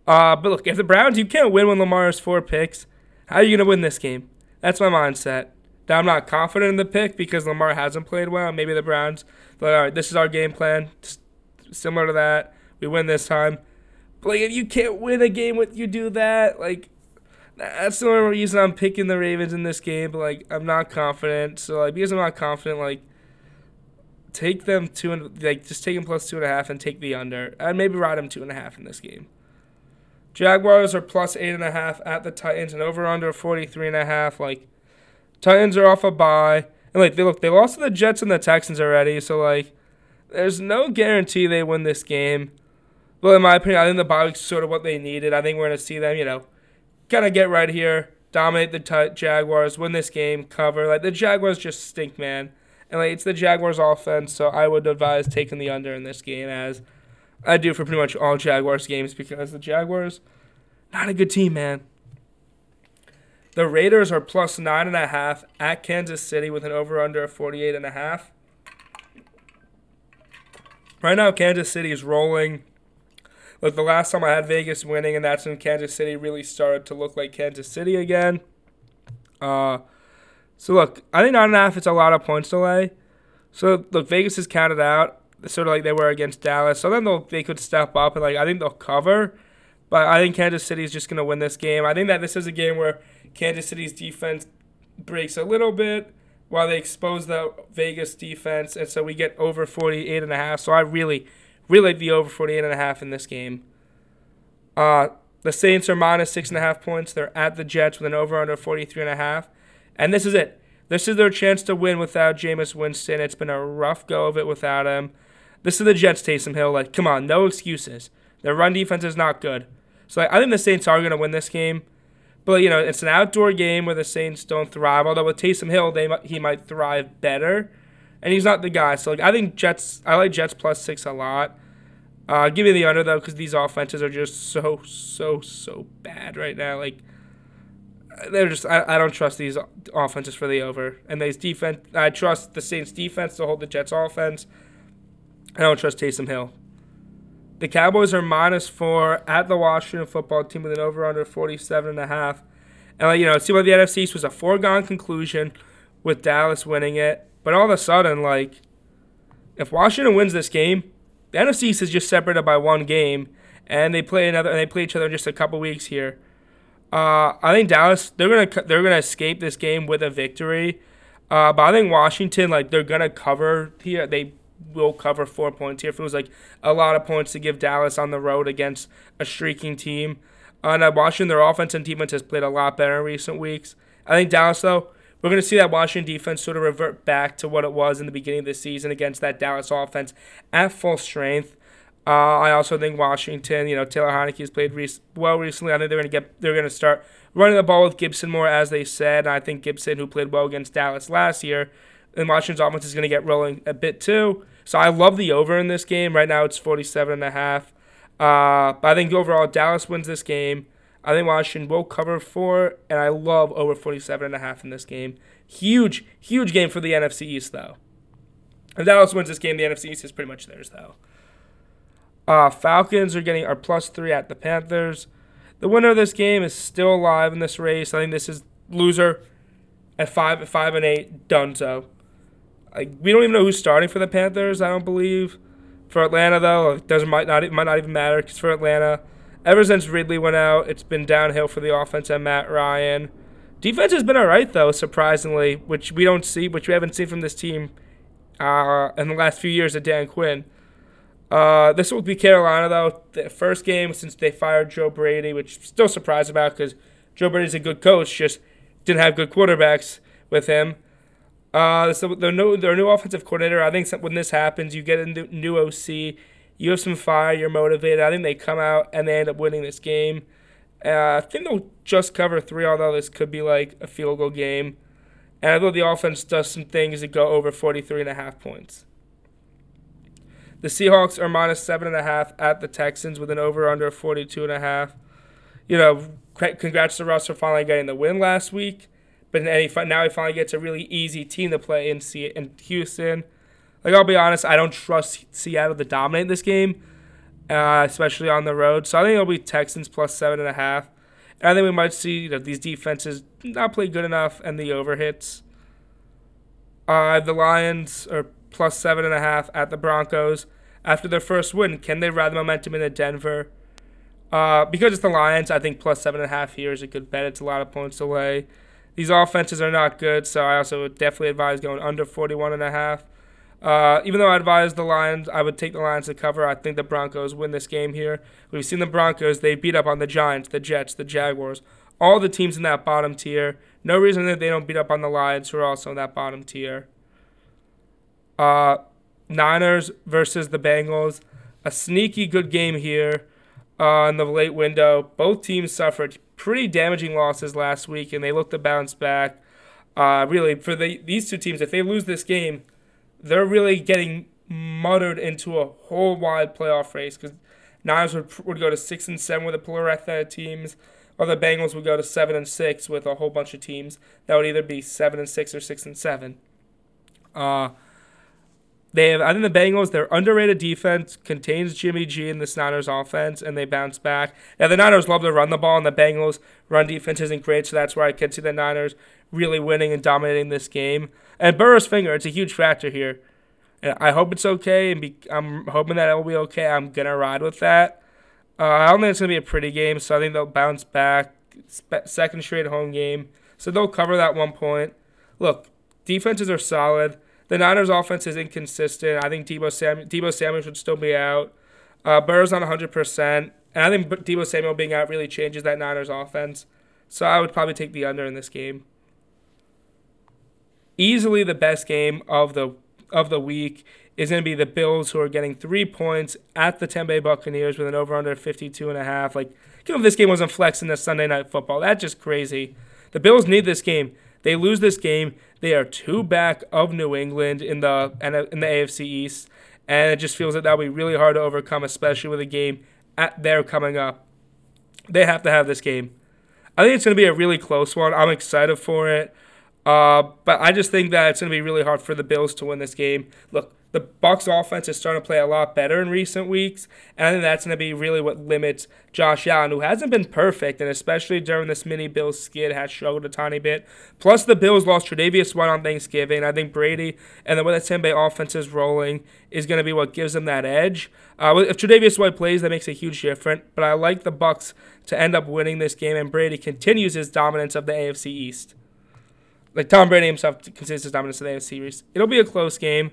Uh, but look, if the Browns, you can't win when Lamar has four picks. How are you gonna win this game? That's my mindset. Now, I'm not confident in the pick because Lamar hasn't played well. Maybe the Browns, but all right, this is our game plan. similar to that, we win this time. Like, if you can't win a game with you do that, like that's the only reason I'm picking the Ravens in this game. But like, I'm not confident. So like, because I'm not confident, like, take them two and like just take them plus two and a half and take the under, and maybe ride them two and a half in this game. Jaguars are plus eight and a half at the Titans and over under 43 and a half. Like Titans are off a bye. And like they look, they lost to the Jets and the Texans already, so like there's no guarantee they win this game. But in my opinion, I think the bye week's sort of what they needed. I think we're gonna see them, you know, kind of get right here, dominate the t- Jaguars, win this game, cover. Like the Jaguars just stink, man. And like it's the Jaguars offense, so I would advise taking the under in this game as I do for pretty much all Jaguars games because the Jaguars not a good team, man. The Raiders are plus nine and a half at Kansas City with an over under of 48 and a half. Right now, Kansas City is rolling. Look, the last time I had Vegas winning, and that's when Kansas City really started to look like Kansas City again. Uh, so look, I think nine and a half is a lot of points to lay. So look, Vegas is counted out, sort of like they were against Dallas. So then they'll they could step up and like I think they'll cover. But I think Kansas City is just going to win this game. I think that this is a game where Kansas City's defense breaks a little bit while they expose the Vegas defense, and so we get over 48 and a half. So I really, really like the over 48 and a half in this game. Uh, the Saints are minus six and a half points. They're at the Jets with an over under 43 and a half, and this is it. This is their chance to win without Jameis Winston. It's been a rough go of it without him. This is the Jets, Taysom Hill. Like, come on, no excuses. Their run defense is not good. So like, I think the Saints are going to win this game. But you know, it's an outdoor game where the Saints don't thrive. Although with Taysom Hill, they he might thrive better, and he's not the guy. So like, I think Jets. I like Jets plus six a lot. Uh, give me the under though, because these offenses are just so so so bad right now. Like they're just I, I don't trust these offenses for the over, and these defense. I trust the Saints defense to hold the Jets offense. I don't trust Taysom Hill. The Cowboys are minus four at the Washington football team with an over under 47 and a half. And, you know, it seemed like the NFC was a foregone conclusion with Dallas winning it. But all of a sudden, like, if Washington wins this game, the NFC East is just separated by one game, and they play another. And they play each other in just a couple weeks here. Uh, I think Dallas they're gonna they're gonna escape this game with a victory. Uh, but I think Washington like they're gonna cover here. They will cover four points here. If it was like a lot of points to give Dallas on the road against a streaking team. And uh, Washington, their offense and defense has played a lot better in recent weeks. I think Dallas, though, we're going to see that Washington defense sort of revert back to what it was in the beginning of the season against that Dallas offense at full strength. Uh, I also think Washington, you know, Taylor Heinicke has played re- well recently. I think they're going to get, they're going to start running the ball with Gibson more, as they said. I think Gibson, who played well against Dallas last year, and Washington's offense is going to get rolling a bit too. So I love the over in this game. Right now it's 47 and a half. Uh, but I think overall Dallas wins this game. I think Washington will cover four, and I love over 47 and a half in this game. Huge, huge game for the NFC East though. If Dallas wins this game, the NFC East is pretty much theirs though. Uh, Falcons are getting our plus three at the Panthers. The winner of this game is still alive in this race. I think this is loser at five, at five and eight. Done so. Like we don't even know who's starting for the Panthers. I don't believe. For Atlanta though, it doesn't might not it might not even matter because for Atlanta, ever since Ridley went out, it's been downhill for the offense and Matt Ryan. Defense has been alright though, surprisingly, which we don't see, which we haven't seen from this team uh, in the last few years of Dan Quinn. Uh, this will be Carolina though. The first game since they fired Joe Brady, which I'm still surprised about because Joe Brady's a good coach, just didn't have good quarterbacks with him. Uh, so the new their new offensive coordinator. I think when this happens, you get a new OC, You have some fire. You're motivated. I think they come out and they end up winning this game. Uh, I think they'll just cover three, although this could be like a field goal game. And I thought the offense does some things that go over 43 and a half points. The Seahawks are minus seven and a half at the Texans with an over under 42 and a half. You know, congrats to Russ for finally getting the win last week. But now he finally gets a really easy team to play in in Houston. Like I'll be honest, I don't trust Seattle to dominate this game, uh, especially on the road. So I think it'll be Texans plus seven and a half. And I think we might see you know, these defenses not play good enough and the overhits. Uh, the Lions are plus seven and a half at the Broncos after their first win. Can they ride the momentum into Denver? Uh, because it's the Lions, I think plus seven and a half here is a good bet. It's a lot of points lay. These offenses are not good, so I also would definitely advise going under 41 and a half. Uh, even though I advise the Lions, I would take the Lions to cover. I think the Broncos win this game here. We've seen the Broncos; they beat up on the Giants, the Jets, the Jaguars, all the teams in that bottom tier. No reason that they don't beat up on the Lions, who are also in that bottom tier. Uh, Niners versus the Bengals, a sneaky good game here uh, in the late window. Both teams suffered pretty damaging losses last week, and they look to bounce back. Uh, really, for the, these two teams, if they lose this game, they're really getting muttered into a whole wide playoff race because Niners would, would go to six and seven with a plethora of teams, or the Bengals would go to seven and six with a whole bunch of teams that would either be seven and six or six and seven. Uh, they have, I think the Bengals, their underrated defense contains Jimmy G and the Niners offense, and they bounce back. Now, the Niners love to run the ball, and the Bengals' run defense isn't great, so that's where I can see the Niners really winning and dominating this game. And Burrow's finger, it's a huge factor here. And I hope it's okay, and be, I'm hoping that it will be okay. I'm going to ride with that. Uh, I don't think it's going to be a pretty game, so I think they'll bounce back. Second straight home game. So they'll cover that one point. Look, defenses are solid. The Niners' offense is inconsistent. I think Deebo, Sam- Deebo Samuel should still be out. Uh, Burrow's on 100%. And I think Deebo Samuel being out really changes that Niners' offense. So I would probably take the under in this game. Easily the best game of the of the week is going to be the Bills, who are getting three points at the Tampa Bay Buccaneers with an over under 52 and a half. Like, if this game wasn't flexing the Sunday night football, that's just crazy. The Bills need this game. They lose this game, they are two back of New England in the in the AFC East, and it just feels like that'll be really hard to overcome, especially with a game at there coming up. They have to have this game. I think it's going to be a really close one. I'm excited for it. Uh, but I just think that it's going to be really hard for the Bills to win this game. Look, the Bucks offense is starting to play a lot better in recent weeks, and I think that's going to be really what limits Josh Allen, who hasn't been perfect, and especially during this mini Bills skid, has struggled a tiny bit. Plus, the Bills lost Tre'Davious White on Thanksgiving. I think Brady and the way the Tampa Bay offense is rolling is going to be what gives them that edge. Uh, if Tre'Davious White plays, that makes a huge difference. But I like the Bucks to end up winning this game, and Brady continues his dominance of the AFC East. Like Tom Brady himself considers his dominance of the AFC East. It'll be a close game.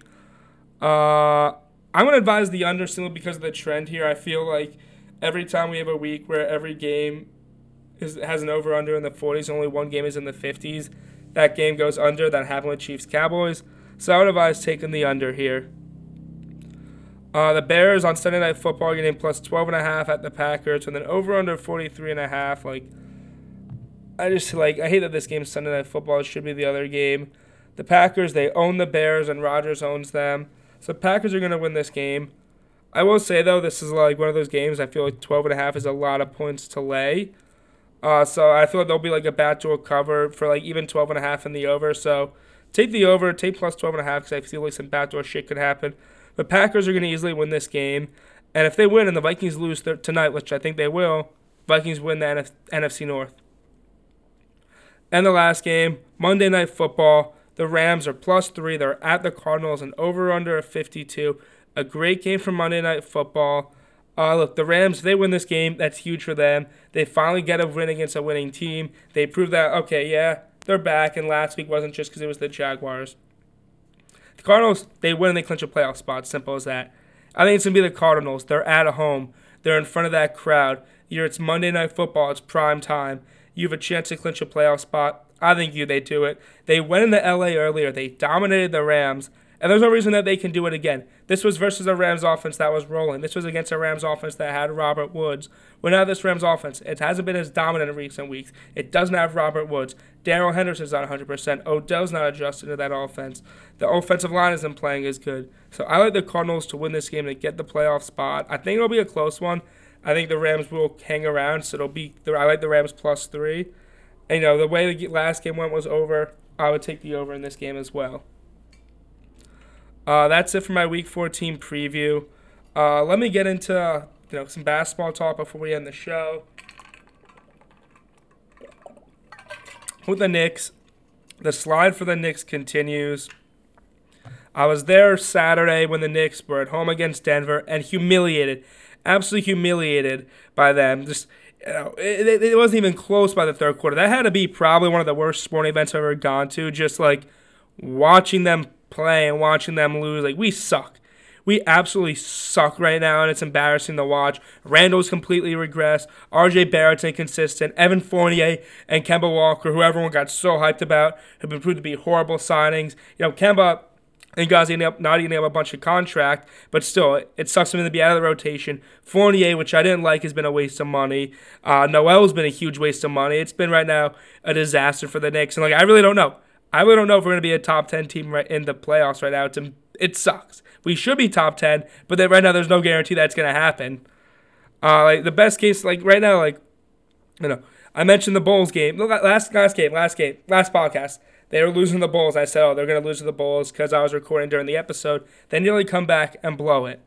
Uh, I'm gonna advise the under simply because of the trend here. I feel like every time we have a week where every game is, has an over under in the 40s, only one game is in the 50s. That game goes under. That happened with Chiefs Cowboys. So I would advise taking the under here. Uh, the Bears on Sunday Night Football getting plus 12 and a half at the Packers with an over under 43 and a half. Like, I just like I hate that this game's Sunday Night Football. It should be the other game. The Packers they own the Bears and Rodgers owns them. So Packers are going to win this game. I will say though, this is like one of those games. I feel like 12 and a half is a lot of points to lay. Uh, so I feel like there'll be like a backdoor cover for like even 12 and a half in the over. So take the over, take plus 12 and a half because I feel like some backdoor shit could happen. But Packers are going to easily win this game. And if they win and the Vikings lose th- tonight, which I think they will, Vikings win the NF- NFC North. And the last game, Monday Night Football. The Rams are plus three. They're at the Cardinals and over under a 52. A great game for Monday Night Football. Uh, look, the Rams, they win this game. That's huge for them. They finally get a win against a winning team. They prove that, okay, yeah, they're back, and last week wasn't just because it was the Jaguars. The Cardinals, they win and they clinch a playoff spot. Simple as that. I think it's going to be the Cardinals. They're at home. They're in front of that crowd. You're, it's Monday Night Football. It's prime time. You have a chance to clinch a playoff spot. I think you they do it. They went into LA earlier. They dominated the Rams, And there's no reason that they can do it again. This was versus a Rams offense that was rolling. This was against a Rams offense that had Robert Woods. Well, now this Rams offense, it hasn't been as dominant in recent weeks. It doesn't have Robert Woods. Darrell Henderson's not 100%. Odell's not adjusted to that offense. The offensive line isn't playing as good. So I like the Cardinals to win this game to get the playoff spot. I think it'll be a close one. I think the Rams will hang around, so it'll be. I like the Rams plus three. You know, the way the last game went was over. I would take the over in this game as well. Uh, that's it for my Week 14 preview. Uh, let me get into you know some basketball talk before we end the show. With the Knicks, the slide for the Knicks continues. I was there Saturday when the Knicks were at home against Denver and humiliated, absolutely humiliated by them. Just it, it wasn't even close by the third quarter. That had to be probably one of the worst sporting events I've ever gone to. Just like watching them play and watching them lose. Like we suck. We absolutely suck right now, and it's embarrassing to watch. Randle's completely regressed. RJ Barrett's inconsistent. Evan Fournier and Kemba Walker, who everyone got so hyped about, have been proved to be horrible signings. You know, Kemba and guys not eating up a bunch of contract, but still, it sucks for him to be out of the rotation. Fournier, which I didn't like, has been a waste of money. Uh, Noel's been a huge waste of money. It's been right now a disaster for the Knicks, and like I really don't know. I really don't know if we're going to be a top 10 team right in the playoffs right now. It's, it sucks. We should be top 10, but then right now there's no guarantee that's going to happen. Uh, like the best case, like right now, like, you know, I mentioned the Bulls game. Last, last game, last game, last podcast. They were losing the Bulls. I said, oh, they're going to lose to the Bulls because I was recording during the episode. They nearly come back and blow it.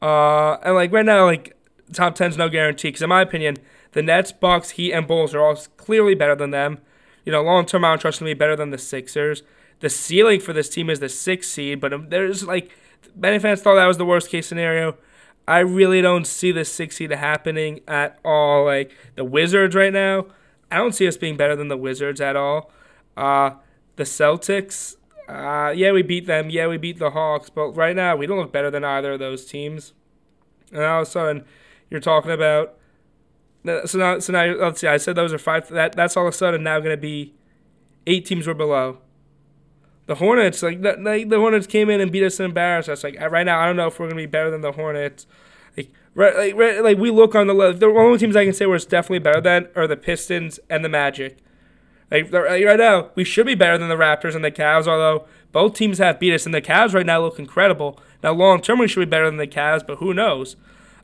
Uh, and like right now, like top 10's no guarantee because in my opinion, the Nets, Bucks, Heat, and Bulls are all clearly better than them. You know, long term, I don't trust them to be better than the Sixers. The ceiling for this team is the sixth seed, but there's like many fans thought that was the worst case scenario. I really don't see the six seed happening at all. Like the Wizards right now, I don't see us being better than the Wizards at all. Uh, the Celtics, uh, yeah, we beat them. Yeah, we beat the Hawks, but right now we don't look better than either of those teams. And all of a sudden, you're talking about so now, so now let's see. I said those are five. That that's all of a sudden now going to be eight teams were below. The Hornets, like the, the Hornets came in and beat us and embarrassed us. Like right now, I don't know if we're going to be better than the Hornets. Like right, like, right, like we look on the list. The only teams I can say where it's definitely better than are the Pistons and the Magic. Like right now, we should be better than the Raptors and the Cavs. Although both teams have beat us, and the Cavs right now look incredible. Now long term, we should be better than the Cavs, but who knows?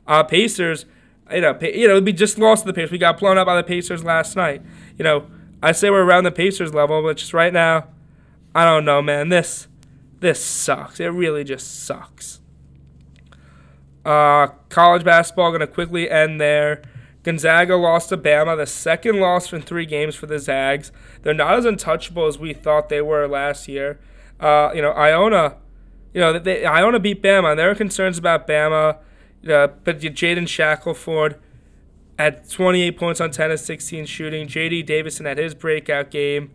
Uh, Pacers you know, you know, we just lost to the Pacers. We got blown out by the Pacers last night. You know, I say we're around the Pacers level, but just right now, I don't know, man. This, this sucks. It really just sucks. Uh, college basketball to quickly end there. Gonzaga lost to Bama, the second loss in three games for the Zags. They're not as untouchable as we thought they were last year. Uh, you know, Iona, you know, they, Iona beat Bama, and there are concerns about Bama. Uh, but Jaden Shackelford at 28 points on 10 of 16 shooting. J.D. Davison had his breakout game.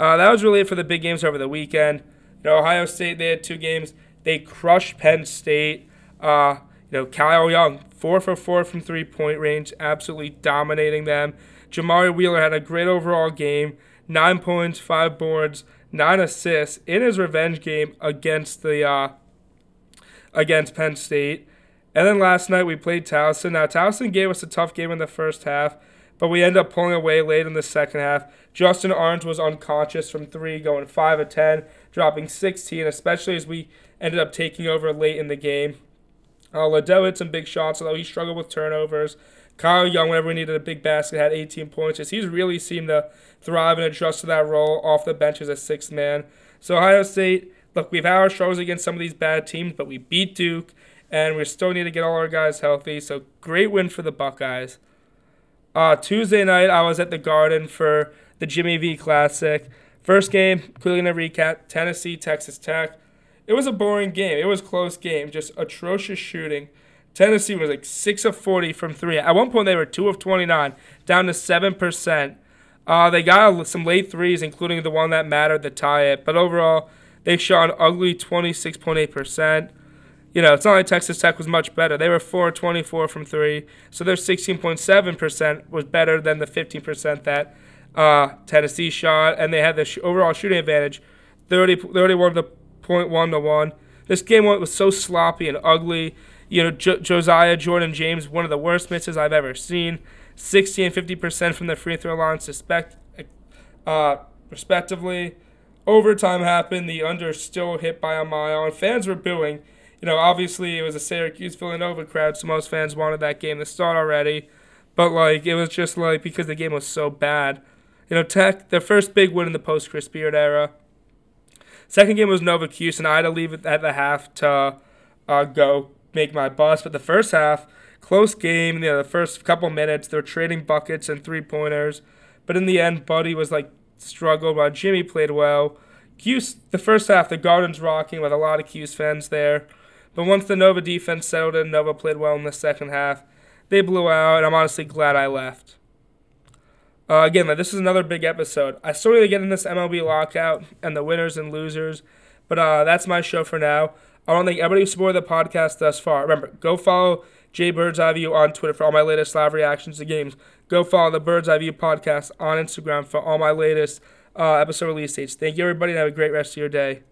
Uh, that was really it for the big games over the weekend. You know, Ohio State, they had two games. They crushed Penn State. Uh, you know, Kyle Young, four for four from three point range, absolutely dominating them. Jamari Wheeler had a great overall game, nine points, five boards, nine assists in his revenge game against the uh, against Penn State. And then last night we played Towson. Now, Towson gave us a tough game in the first half, but we ended up pulling away late in the second half. Justin Ahrens was unconscious from three, going 5 of 10, dropping 16, especially as we ended up taking over late in the game. Uh, Liddell hit some big shots, although he struggled with turnovers. Kyle Young, whenever we needed a big basket, had 18 points. He's really seemed to thrive and adjust to that role off the bench as a sixth man. So Ohio State, look, we've had our struggles against some of these bad teams, but we beat Duke and we still need to get all our guys healthy. So great win for the Buckeyes. Uh, Tuesday night, I was at the Garden for the Jimmy V Classic. First game, quickly to recap: Tennessee, Texas Tech. It was a boring game. It was close game. Just atrocious shooting. Tennessee was like six of forty from three. At one point, they were two of twenty nine, down to seven percent. Uh, they got some late threes, including the one that mattered to tie it. But overall, they shot an ugly twenty six point eight percent. You know, it's not like Texas Tech was much better. They were 4 24 from three, so their 16.7% was better than the 15% that uh, Tennessee shot, and they had the sh- overall shooting advantage 30, 31 the one to 1. This game went was so sloppy and ugly. You know, jo- Josiah Jordan James, one of the worst misses I've ever seen. 60 and 50% from the free throw line, suspect, uh, respectively. Overtime happened. The under still hit by a mile, and fans were booing. You know, obviously it was a Syracuse Villanova crowd, so most fans wanted that game to start already. But like, it was just like because the game was so bad. You know, Tech, their first big win in the post Chris Beard era. Second game was Nova Cuse, and I had to leave it at the half to uh, go make my bus. But the first half, close game. You know, the first couple minutes, they were trading buckets and three pointers. But in the end, Buddy was like struggled while Jimmy played well. Cuse, the first half, the Gardens rocking with a lot of Cuse fans there. But once the Nova defense settled in, Nova played well in the second half. They blew out, and I'm honestly glad I left. Uh, again, this is another big episode. I still need to get in this MLB lockout and the winners and losers, but uh, that's my show for now. I want to thank everybody who supported the podcast thus far. Remember, go follow Jay Bird's Eye View on Twitter for all my latest live reactions to games. Go follow the Bird's Eye View podcast on Instagram for all my latest uh, episode release dates. Thank you, everybody, and have a great rest of your day.